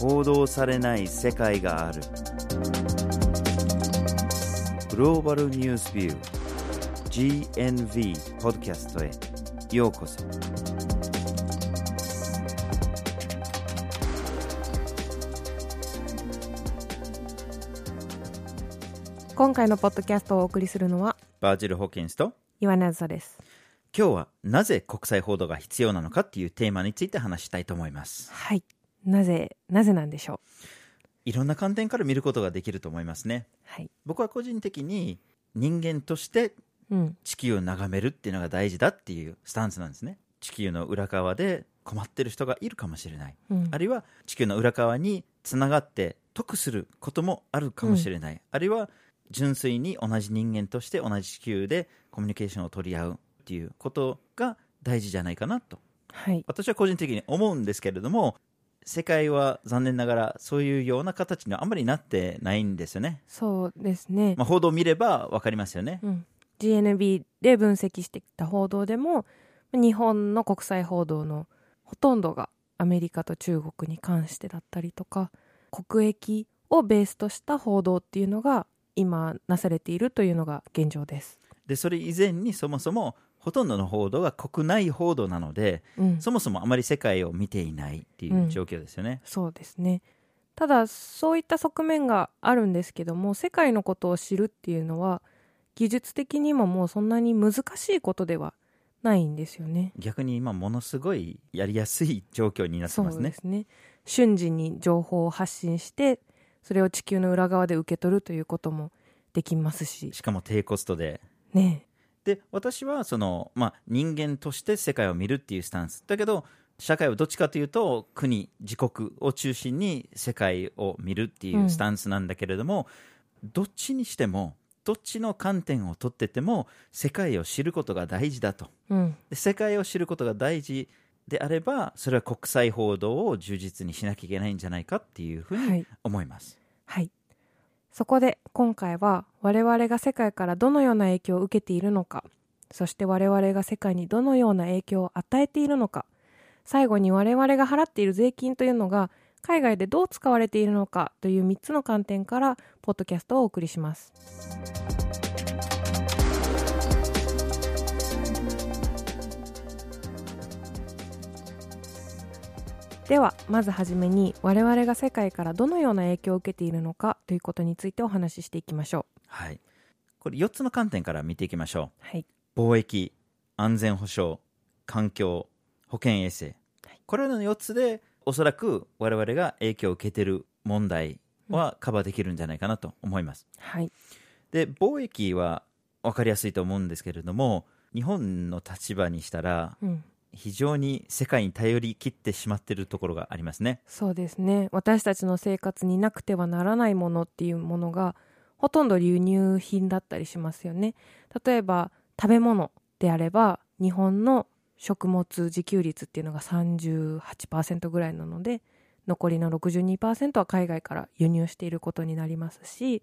報道されない世界がある。グローバルニュースビュー GNV ポッドキャストへ。ようこそ。今回のポッドキャストをお送りするのはバージル・ホーキンスと岩根あずさです。今日はなぜ国際報道が必要なのかっていうテーマについて話したいと思います。はいなぜなぜなんでしょいろんな観点から見ることができると思いますね。うはい。僕は個人的に人間としてうん。地球を眺めるっていうのが大事だっていうスタンスなんですね。地球の裏側で困ってる人がいるかもしれない。うん。あるいは地球の裏側につながって得することもあるかもしれない、あるいは純粋に同じ人間として同じ地球でコミュニケーションを取り合うっていうことが大事じゃないかなと。はい。私は個人的に思うんですけれども世界は残念ながらそういうような形にはあんまりなってないんですよね、そうですね、まあ、報道を見れば分かりますよね、うん、GNB で分析してきた報道でも日本の国際報道のほとんどがアメリカと中国に関してだったりとか国益をベースとした報道っていうのが今なされているというのが現状です。でそれ以前にそもそもほとんどの報道が国内報道なのでうん、そもそもあまり世界を見ていないっていう状況ですよね、そうですね。ただそういった側面があるんですけども世界のことを知るっていうのは技術的にももうそんなに難しいことではないんですよね。逆に今ものすごいやりやすい状況になってますね。そうですね。瞬時に情報を発信してそれを地球の裏側で受け取るということもできますし。しかも低コストで。ねで私はその、まあ、人間として世界を見るっていうスタンス。だけど社会はどっちかというと国自国を中心に世界を見るっていうスタンスなんだけれども、どっちにしてもどっちの観点を取ってても世界を知ることが大事だと。うん。で世界を知ることが大事であればそれは国際報道を充実にしなきゃいけないんじゃないかっていうふうにはい。思います、はいそこで今回は我々が世界からどのような影響を受けているのかそして我々が世界にどのような影響を与えているのか最後に我々が払っている税金というのが海外でどう使われているのかという3つの観点からポッドキャストをお送りします。ではまずはじめに我々が世界からどのような影響を受けているのかということについてお話ししていきましょう。はい、これ4つの観点から見ていきましょう。はい。貿易安全保障環境保健衛生。これらの4つでおそらく我々が影響を受けている問題はカバーできるんじゃないかなと思います。はい。で貿易は分かりやすいと思うんですけれども日本の立場にしたらうん非常に世界に頼り切ってしまっているところがありますね。そうですね。私たちの生活になくてはならないものっていうものがほとんど輸入品だったりしますよね。例えば食べ物であれば日本の食物自給率っていうのが38%ぐらいなので残りの62%は海外から輸入していることになりますし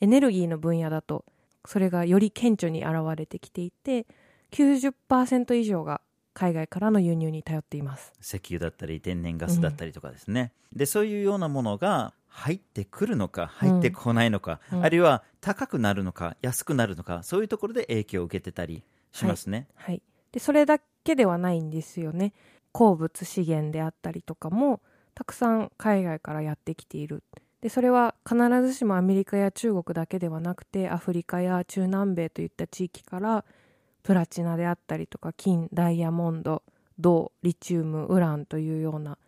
エネルギーの分野だとそれがより顕著に現れてきていて90%以上が海外からの輸入に頼っています。石油だったり天然ガスだったりとかですね、でそういうようなものが入ってくるのか入ってこないのか、うん。あるいは高くなるのか安くなるのかそういうところで影響を受けてたりしますね、はい、でそれだけではないんですよね。鉱物資源であったりとかもたくさん海外からやってきている。でそれは必ずしもアメリカや中国だけではなくてアフリカや中南米といった地域からプラチナであったりとか金ダイヤモンド銅リチウムウランというような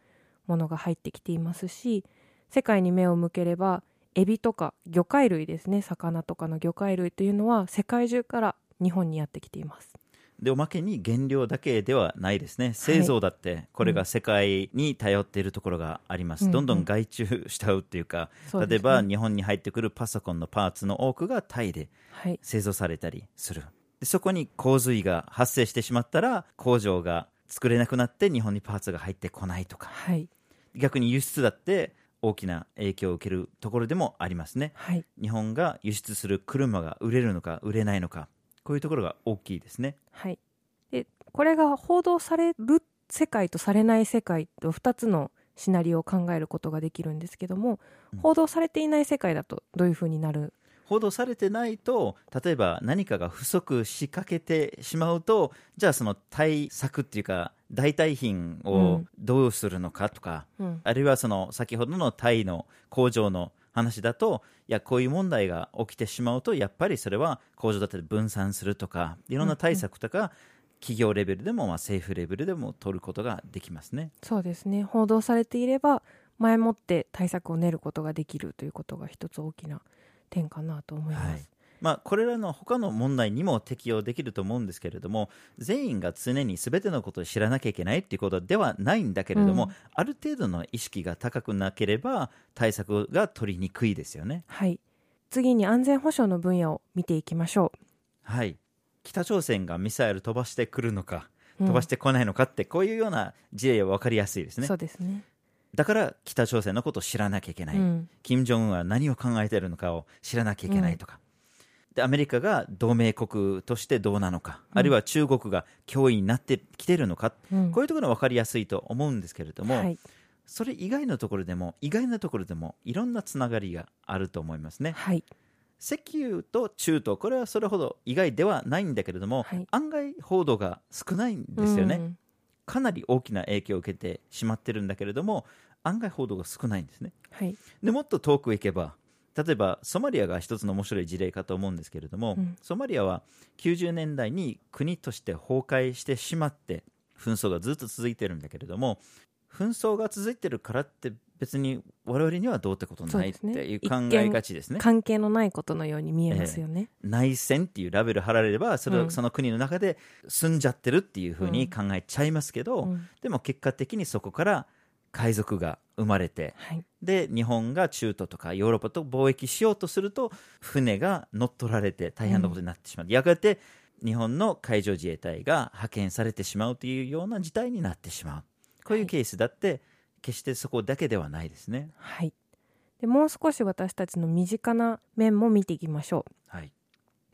ものが入ってきていますし世界に目を向ければエビとか魚介類ですね魚とかの魚介類というのは世界中から日本にやってきています。でおまけに原料だけではないですね。製造だってこれが世界に頼っているところがあります、うん。どんどん外注しちゃうっていうか、そうですね。例えば日本に入ってくるパソコンのパーツの多くがタイではい。製造されたりするでそこに洪水が発生してしまったら工場が作れなくなって日本にパーツが入ってこないとか。はい。逆に輸出だって大きな影響を受けるところでもありますね。はい。日本が輸出する車が売れるのか売れないのか。こういうところが大きいですね。はい。でこれが報道される世界とされない世界と2つのシナリオを考えることができるんですけども、うん。報道されていない世界だとどういうふうになる報道されてないと例えば何かが不足しかけてしまうとじゃあその対策っていうか代替品うをん。どうするのかとか、うん。あるいはその先ほどのタイの工場の話だといやこういう問題が起きてしまうとやっぱりそれは工場だったり分散するとかいろんな対策とか、企業レベルでも、まあ、政府レベルでも取ることができますね。そうですね。報道されていれば前もって対策を練ることができるということが一つ大きな点かなと思います、はい。まあ、これらの他の問題にも適用できると思うんですけれども全員が常に全てのことを知らなきゃいけないっていうことではないんだけれども、うん。ある程度の意識が高くなければ対策が取りにくいですよね。はい。次に安全保障の分野を見ていきましょはい、北朝鮮がミサイル飛ばしてくるのかう、うん。飛ばしてこないのかって、こういうような事例は分かりやすいですね。そうですね、だから北朝鮮のことを知らなきゃいけない、うん。金正恩は何を考えているのかを知らなきゃいけないとか、でアメリカが同盟国としてどうなのか、うん。あるいは中国が脅威になってきているのか、うん。こういうところは分かりやすいと思うんですけれども、はい。それ以外のところでも意外なところでもいろんなつながりがあると思いますね。はい。石油と中東これはそれほど意外ではないんだけれども、はい。案外報道が少ないんですよね、うん。かなり大きな影響を受けてしまってるんだけれども案外報道が少ないんですね。はい。でもっと遠く行けば例えばソマリアが一つの面白い事例かと思うんですけれども、うん。ソマリアは90年代に国として崩壊してしまって紛争がずっと続いてるんだけれども紛争が続いてるからって別に我々にはどうってことないっていう考えがちですね。関係のないことのように見えますよね、内戦っていうラベル貼られればそれ、うん。その国の中で住んじゃってるっていうふうに考えちゃいますけど、うん。でも結果的にそこから海賊が生まれてはい。で日本が中東とかヨーロッパと貿易しようとすると船が乗っ取られて大変なことになってしまう、やがて日本の海上自衛隊が派遣されてしまうというような事態になってしまう。こういうケースだって決してそこだけではないですね。はい。でもう少し私たちの身近な面も見ていきましょう。はい、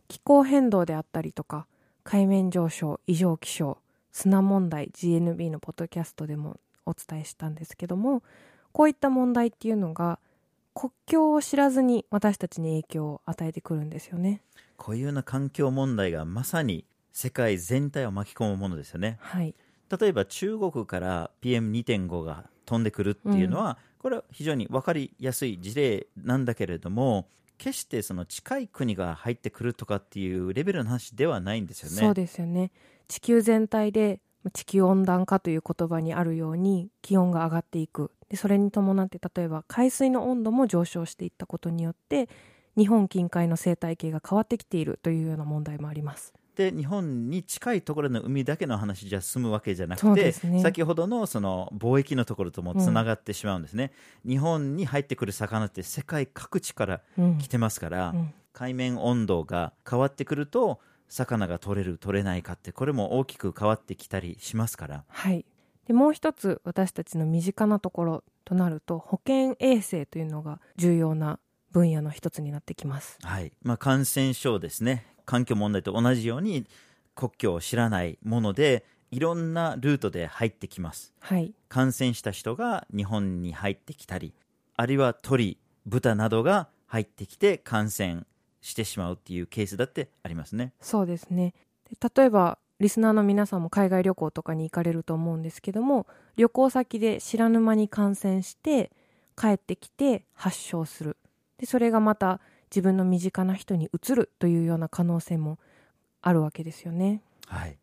気候変動であったりとか海面上昇異常気象砂問題 GNB のポッドキャストでもお伝えしたんですけどもこういった問題っていうのが国境を知らずに私たちに影響を与えてくるんですよねこういうような環境問題がまさに世界全体を巻き込むものですよね。はい例えば中国から PM2.5 が飛んでくるっていうのは、これは非常に分かりやすい事例なんだけれども決してその近い国が入ってくるとかっていうレベルの話ではないんですよね。そうですよね地球全体で地球温暖化という言葉にあるように気温が上がっていく。でそれに伴って例えば海水の温度も上昇していったことによって日本近海の生態系が変わってきているというような問題もあります。で日本に近いところの海だけの話じゃ済むわけじゃなくて、ね。先ほどのその貿易のところともつながってしまうんですね、日本に入ってくる魚って世界各地からうん。来てますから、うん。海面温度が変わってくると魚が取れる取れないかってこれも大きく変わってきたりしますから。はい、でもう一つ私たちの身近なところとなると保健衛生というのが重要な分野の一つになってきます。はい。まあ、感染症ですね。環境問題と同じように国境を知らないものでいろんなルートで入ってきます。はい、感染した人が日本に入ってきたりあるいは鳥豚などが入ってきて感染してしまうっていうケースだってありますね。そうですね。で例えばリスナーの皆さんも海外旅行とかに行かれると思うんですけども旅行先で知らぬ間に感染して帰ってきて発症する。でそれがまた自分の身近な人にうつるというような可能性もあるわけですよね。はい、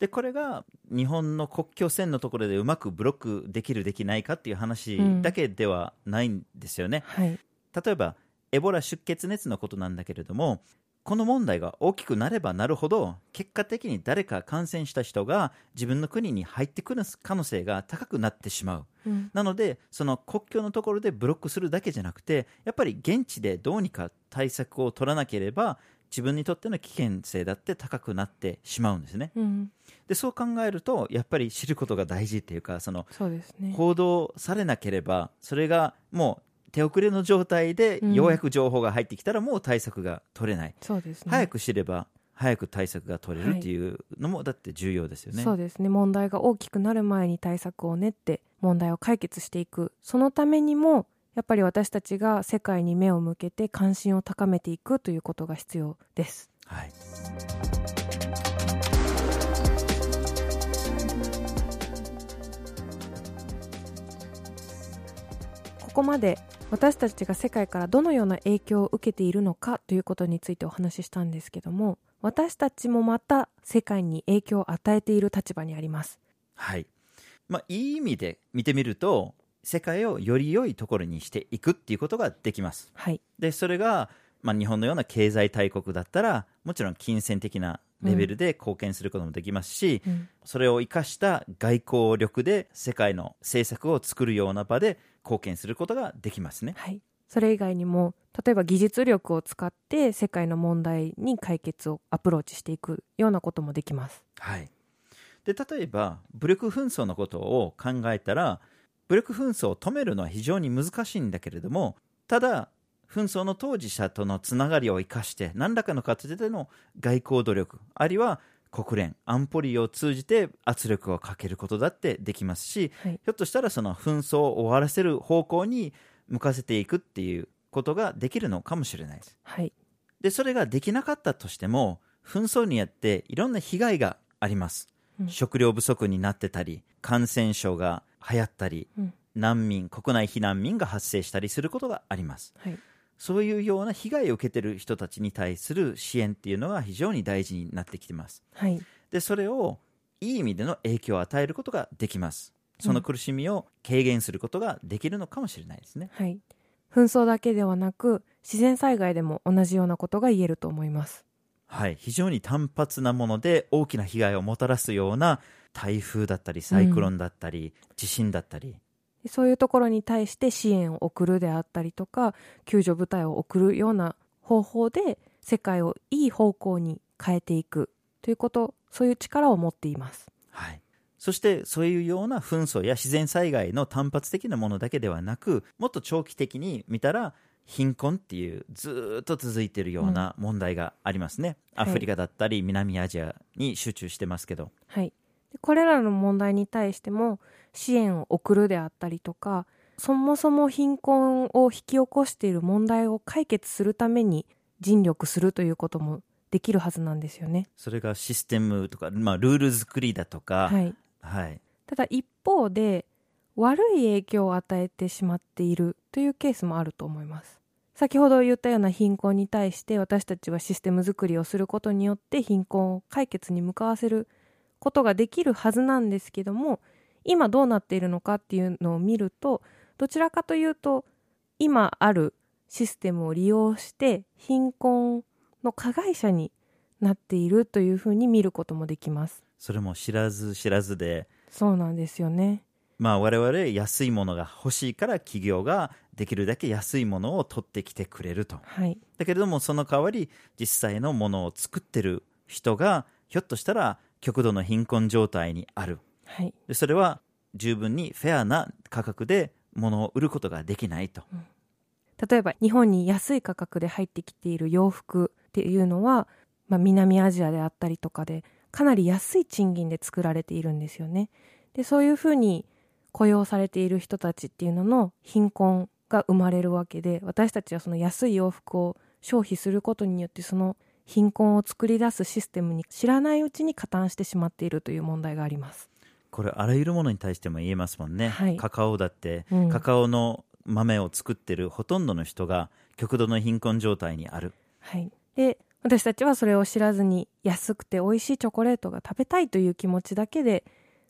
でこれが日本の国境線のところでうまくブロックできるできないかっていう話だけではないんですよね、はい、例えばエボラ出血熱のことなんだけれどもこの問題が大きくなればなるほど結果的に誰か感染した人が自分の国に入ってくる可能性が高くなってしまう。うん。なのでその国境のところでブロックするだけじゃなくてやっぱり現地でどうにか対策を取らなければ自分にとっての危険性だって高くなってしまうんですね。うん、でそう考えるとやっぱり知ることが大事っていうかそのそうですね。報道されなければそれがもう手遅れの状態でうんようやく情報が入ってきたらもう対策が取れない、そうですね。早く知れば早く対策が取れるはいっていうのもだって重要ですよね。そうですね問題が大きくなる前に対策を練って問題を解決していくそのためにもやっぱり私たちが世界に目を向けて関心を高めていくということが必要です。はいここまで私たちが世界からどのような影響を受けているのかということについてお話ししたんですけども私たちもまた世界に影響を与えている立場にあります。はい。まあ、いい意味で見てみると世界をより良いところにしていくっていうことができます。はい。でそれが、まあ、日本のような経済大国だったらもちろん金銭的なレベルで貢献することもできますし、うん。それを生かした外交力で世界の政策を作るような場で貢献することができますね。はい。それ以外にも例えば技術力を使って世界の問題に解決をアプローチしていくようなこともできます。はい、で例えば武力紛争のことを考えたら武力紛争を止めるのは非常に難しいんだけれどもただ紛争の当事者とのつながりを生かして何らかの形での外交努力あるいは国連安保理を通じて圧力をかけることだってできますしはい。ひょっとしたらその紛争を終わらせる方向に向かせていくっていうことができるのかもしれないです。はい。でそれができなかったとしても紛争によっていろんな被害があります、うん。食料不足になってたり感染症が流行ったりうん。難民国内避難民が発生したりすることがあります。はいそういうような被害を受けている人たちに対する支援っていうのが非常に大事になってきてます。はい。でそれをいい意味での影響を与えることができます。その苦しみを軽減することができるのかもしれないですね、はい。紛争だけではなく自然災害でも同じようなことが言えると思います。はい、非常に単発なもので大きな被害をもたらすような台風だったりサイクロンだったり、地震だったり。でそういうところに対して支援を送るであったりとか救助部隊を送るような方法で世界をいい方向に変えていくということそういう力を持っています。はい、そしてそういうような紛争や自然災害の単発的なものだけではなくもっと長期的に見たら貧困っていうずーっと続いているような問題がありますね、はい。アフリカだったり南アジアに集中してますけど。はいでこれらの問題に対しても支援を送るであったりとかそもそも貧困を引き起こしている問題を解決するために尽力するということもできるはずなんですよね。それがシステムとか、まあ、ルール作りだとか、はい、はい。ただ一方で悪い影響を与えてしまっているというケースもあると思います。先ほど言ったような貧困に対して私たちはシステム作りをすることによって貧困を解決に向かわせることができるはずなんですけども今どうなっているのかっていうのを見るとどちらかというと今あるシステムを利用して貧困の加害者になっているというふうに見ることもできます。それも知らず知らずで。そうなんですよね。まあ、我々安いものが欲しいから企業ができるだけ安いものを取ってきてくれると。はい。だけれどもその代わり実際のものを作ってる人がひょっとしたら極度の貧困状態にある。はいでそれは十分にフェアな価格で物を売ることができないと。例えば日本に安い価格で入ってきている洋服っていうのは、まあ、南アジアであったりとかでかなり安い賃金で作られているんですよね。でそういうふうに雇用されている人たちっていうのの貧困が生まれるわけで私たちはその安い洋服を消費することによってその貧困を作り出すシステムに知らないうちに加担してしまっているという問題があります。これあらゆるものに対しても言えますもんね。はいカカオだって、うんカカオの豆を作ってるほとんどの人が極度の貧困状態にある。はい、で私たちはそれを知らずに安くて美味しいチョコレートが食べたいという気持ちだけで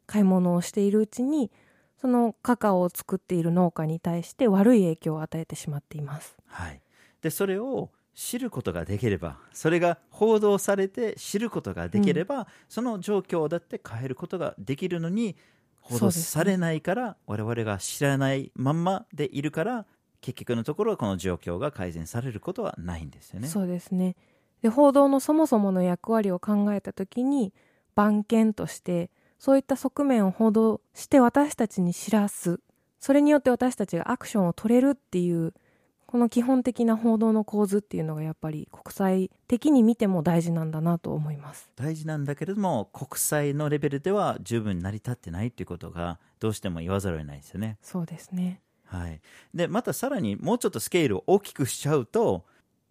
買い物をしているうちにそのカカオを作っている農家に対して悪い影響を与えてしまっています。はい、でそれを知ることができればそれが報道されて知ることができれば、その状況だって変えることができるのに報道されないから、我々が知らないまんまでいるから結局のところこの状況が改善されることはないんですよね。そうですね。で報道のそもそもの役割を考えた時に番犬としてそういった側面を報道して私たちに知らす。それによって私たちがアクションを取れるっていうこの基本的な報道の構図っていうのがやっぱり国際的に見ても大事なんだなと思います。大事なんだけれども国際のレベルでは十分成り立ってないということがどうしても言わざるを得ないですよね。そうですね。はい、でまたさらにもうちょっとスケールを大きくしちゃうと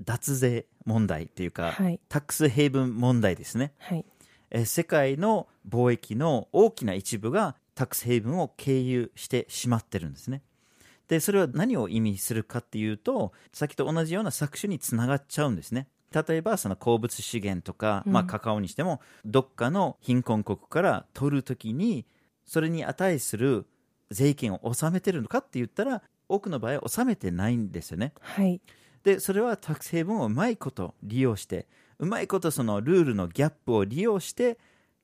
脱税問題っていうか、はいタックスヘイブン問題ですね。はい。えー世界の貿易の大きな一部がタックスヘイブンを経由してしまってるんですね。でそれは何を意味するかっていうとさっきと同じような搾取につながっちゃうんですね。例えばその鉱物資源とか、うんまあ、カカオにしてもどっかの貧困国から取るときにそれに値する税金を納めてるのかって言ったら多くの場合は納めてないんですよね。はい。でそれはタックスヘイブンをうまいこと利用してうまいことそのルールのギャップを利用して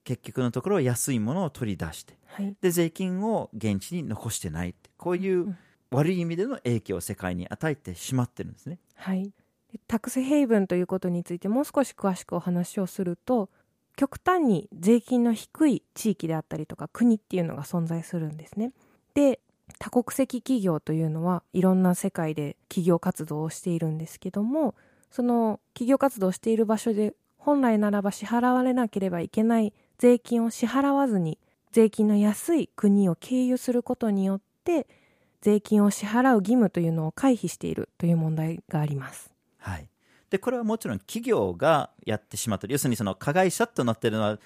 結局のところ安いものを取り出してはい。で税金を現地に残してないってこういううん悪い意味での影響を世界に与えてしまってるんですね。はい。でタックスヘイブンということについてもう少し詳しくお話をすると、極端に税金の低い地域であったりとか国っていうのが存在するんですね。で、多国籍企業というのはいろんな世界で企業活動をしているんですけども、その企業活動をしている場所で本来ならば支払われなければいけない税金を支払わずに税金の安い国を経由することによって税金を支払う義務というのを回避しているという問題があります。はい、でこれはもちろん企業がやってしまってる要するにその加害者となっているのは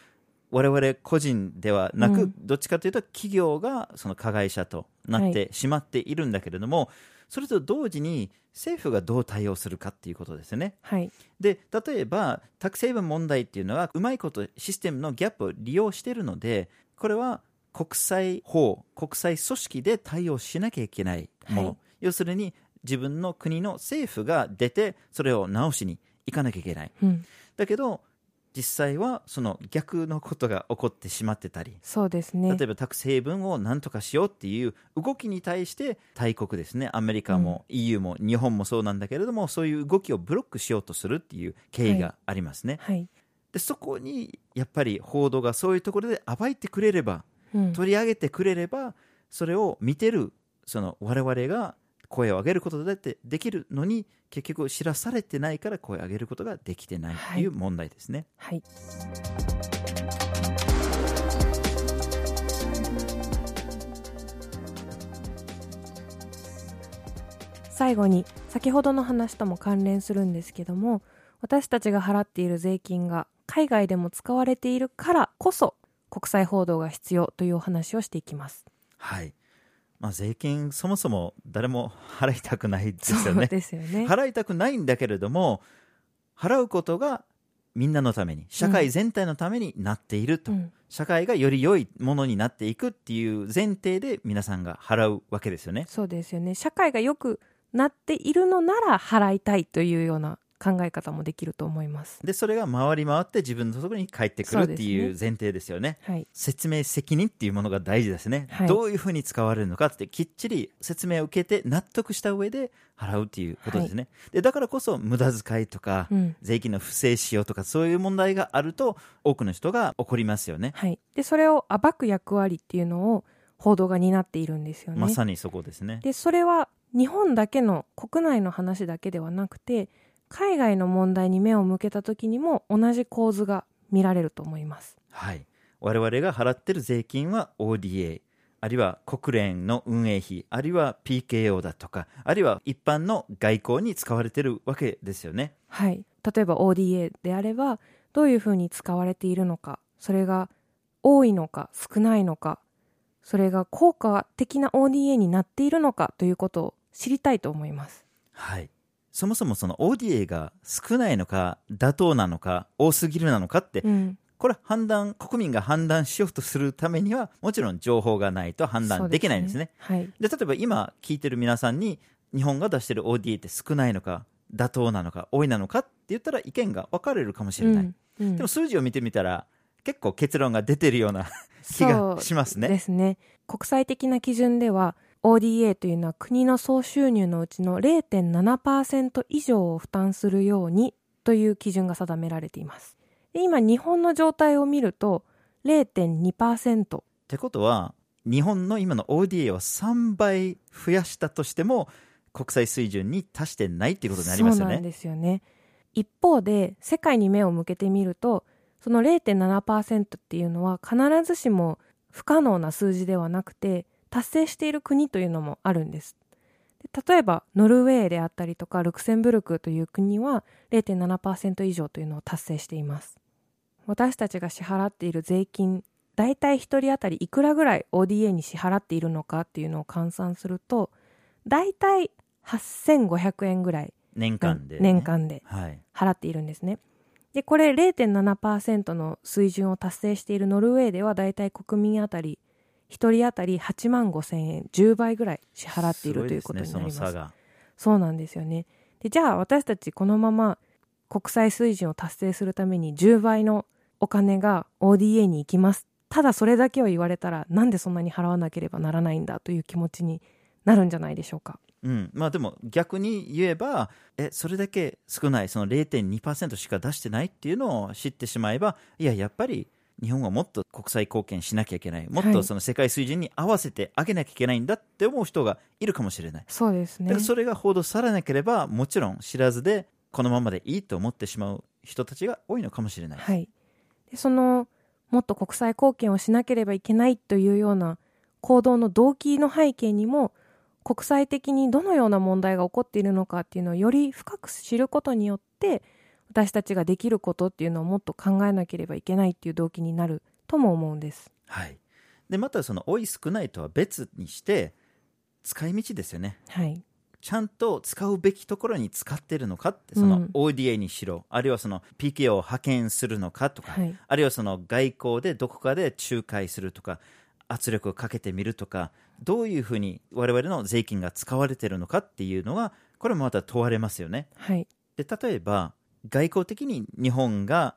我々個人ではなく、うんどっちかというと企業がその加害者となってしまっているんだけれども、それと同時に政府がどう対応するかっていうことですよね。はい。で例えばタックスヘイブン問題っていうのはうまいことシステムのギャップを利用しているのでこれは国際法国際組織で対応しなきゃいけないもの、はい要するに自分の国の政府が出てそれを直しに行かなきゃいけないうん。だけど実際はその逆のことが起こってしまってたりそうですね。例えばタックスヘイブンを何とかしようっていう動きに対して大国ですねアメリカも EU も日本もそうなんだけれども、そういう動きをブロックしようとするっていう経緯がありますね、はい。でそこにやっぱり報道がそういうところで暴いてくれればうん。取り上げてくれればそれを見てるその我々が声を上げることだってできるのに結局知らされてないから声を上げることができてないっていう問題ですね。はい。最後に先ほどの話とも関連するんですけども私たちが払っている税金が海外でも使われているからこそ国際報道が必要というお話をしていきます。はいまあ、税金そもそも誰も払いたくないですよね。ですよね。払いたくないんだけれども払うことがみんなのために社会全体のためになっていると、うん社会がより良いものになっていくっていう前提で皆さんが払うわけですよね。そうですよね社会が良くなっているのなら払いたいというような考え方もできると思います。でそれが回り回って自分のところに帰ってくるっていう前提ですよね。はい、説明責任っていうものが大事ですね、はい。どういうふうに使われるのかってきっちり説明を受けて納得した上で払うっていうことですね、でだからこそ無駄遣いとか、うん。税金の不正使用とかそういう問題があると多くの人が怒りますよね。はい、でそれを暴く役割っていうのを報道が担っているんですよね。まさにそこですね。でそれは日本だけの国内の話だけではなくて海外の問題に目を向けた時にも同じ構図が見られると思います。はい我々が払ってる税金は ODA あるいは国連の運営費あるいは PKO だとかあるいは一般の外交に使われてるわけですよねはい、例えば ODA であればどういうふうに使われているのかそれが多いのか少ないのかそれが効果的な ODA になっているのかということを知りたいと思います。はい。そもそもその ODA が少ないのか、妥当なのか、多すぎるなのかって、うん、これ判断、国民が判断しようとするためには、もちろん情報がないと判断できないんですね。はい、で例えば今聞いてる皆さんに、日本が出してる ODA って少ないのか、妥当なのか、多いなのかって言ったら意見が分かれるかもしれない。うんうんでも数字を見てみたら、結構結論が出てるような気がしますそうでね。すね国際的な基準では ODA というのは国の総収入のうちの0.7%以上を負担するようにという基準が定められています。で今日本の状態を見ると0.2%ってことは日本の今の ODA を3倍増やしたとしても国際水準に達してないっていうことになりますよそうなんね。ですよね。一方で世界に目を向けてみるとその0.7%っていうのは必ずしも不可能な数字ではなくて達成している国というのもあるんです。で例えばノルウェーであったりとかルクセンブルクという国は0.7%以上というのを達成しています。私たちが支払っている税金大体1人当たりいくらぐらい ODA に支払っているのかっていうのを換算すると大体8500円ぐらい年間で、ね、年間ではい。払っているんですね。でこれ0.7%の水準を達成しているノルウェーではだいたい国民あたり1人当たり8万5千円10倍ぐらい支払っているということになります。ねそうなんですよね。でじゃあ私たちこのまま国際水準を達成するために10倍のお金が ODA に行きます。ただそれだけを言われたらなんでそんなに払わなければならないんだという気持ちになるんじゃないでしょうか。うん、まあでも逆に言えばえそれだけ少ないその0.2%しか出してないっていうのを知ってしまえばいややっぱり日本はもっと国際貢献しなきゃいけない。もっとその世界水準に合わせてあげなきゃいけないんだって思う人がいるかもしれない、そうですね。だからそれが報道されなければもちろん知らずでこのままでいいと思ってしまう人たちが多いのかもしれない、はい、でそのもっと国際貢献をしなければいけないというような行動の動機の背景にも国際的にどのような問題が起こっているのかっていうのをより深く知ることによって私たちができることっていうのをもっと考えなければいけないっていう動機になるとも思うんです。はい、でまたその多い少ないとは別にして使い道ですよね。はい、ちゃんと使うべきところに使ってるのかってそのうん。ODA にしろ、あるいはその PK を派遣するのかとか、はい。あるいはその外交でどこかで仲介するとか圧力をかけてみるとかどういうふうに我々の税金が使われてるのかっていうのがこれもまた問われますよね。はい、で例えば外交的に日本が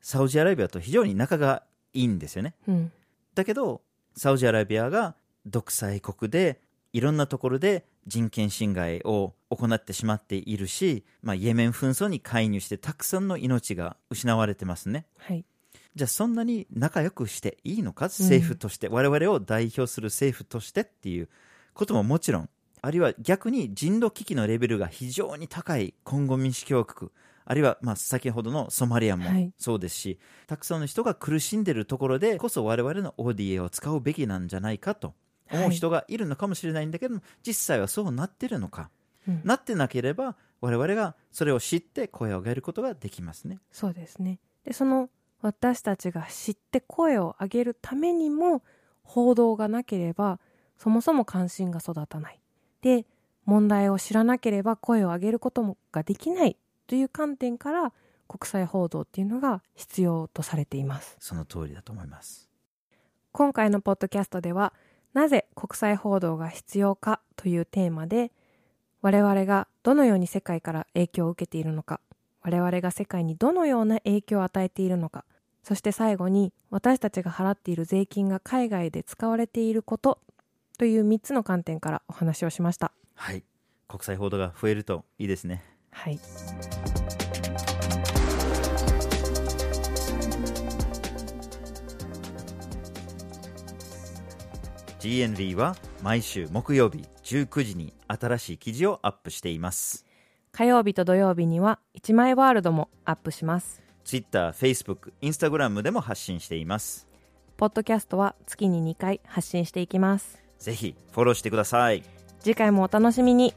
サウジアラビアと非常に仲がいいんですよね。うん、だけどサウジアラビアが独裁国でいろんなところで人権侵害を行ってしまっているし、まあ、イエメン紛争に介入してたくさんの命が失われてますね。はい、じゃあそんなに仲良くしていいのか？政府として、我々を代表する政府としてっていうことももちろん。あるいは逆に人道危機のレベルが非常に高いコンゴ民主共和国あるいはまあ先ほどのソマリアもはいそうですし、たくさんの人が苦しんでいるところでこそ我々の ODA を使うべきなんじゃないかと思う人がいるのかもしれないんだけども、実際はそうなってるのか、うんなってなければ我々がそれを知って声を上げることができますね。そうですね。でその私たちが知って声を上げるためにも報道がなければそもそも関心が育たない。で問題を知らなければ声を上げることもができないという観点から国際報道っていうのが必要とされています。その通りだと思います。今回のポッドキャストではなぜ国際報道が必要かというテーマで我々がどのように世界から影響を受けているのか我々が世界にどのような影響を与えているのかそして最後に私たちが払っている税金が海外で使われていることという3つの観点からお話をしました。はい。国際報道が増えるといいですね。はい、GNV は毎週木曜日19時に新しい記事をアップしています。火曜日と土曜日には一枚ワールドもアップします。Twitter、Facebook、Instagram でも発信しています。ポッドキャストは月に2回発信していきます。ぜひフォローしてください。次回もお楽しみに。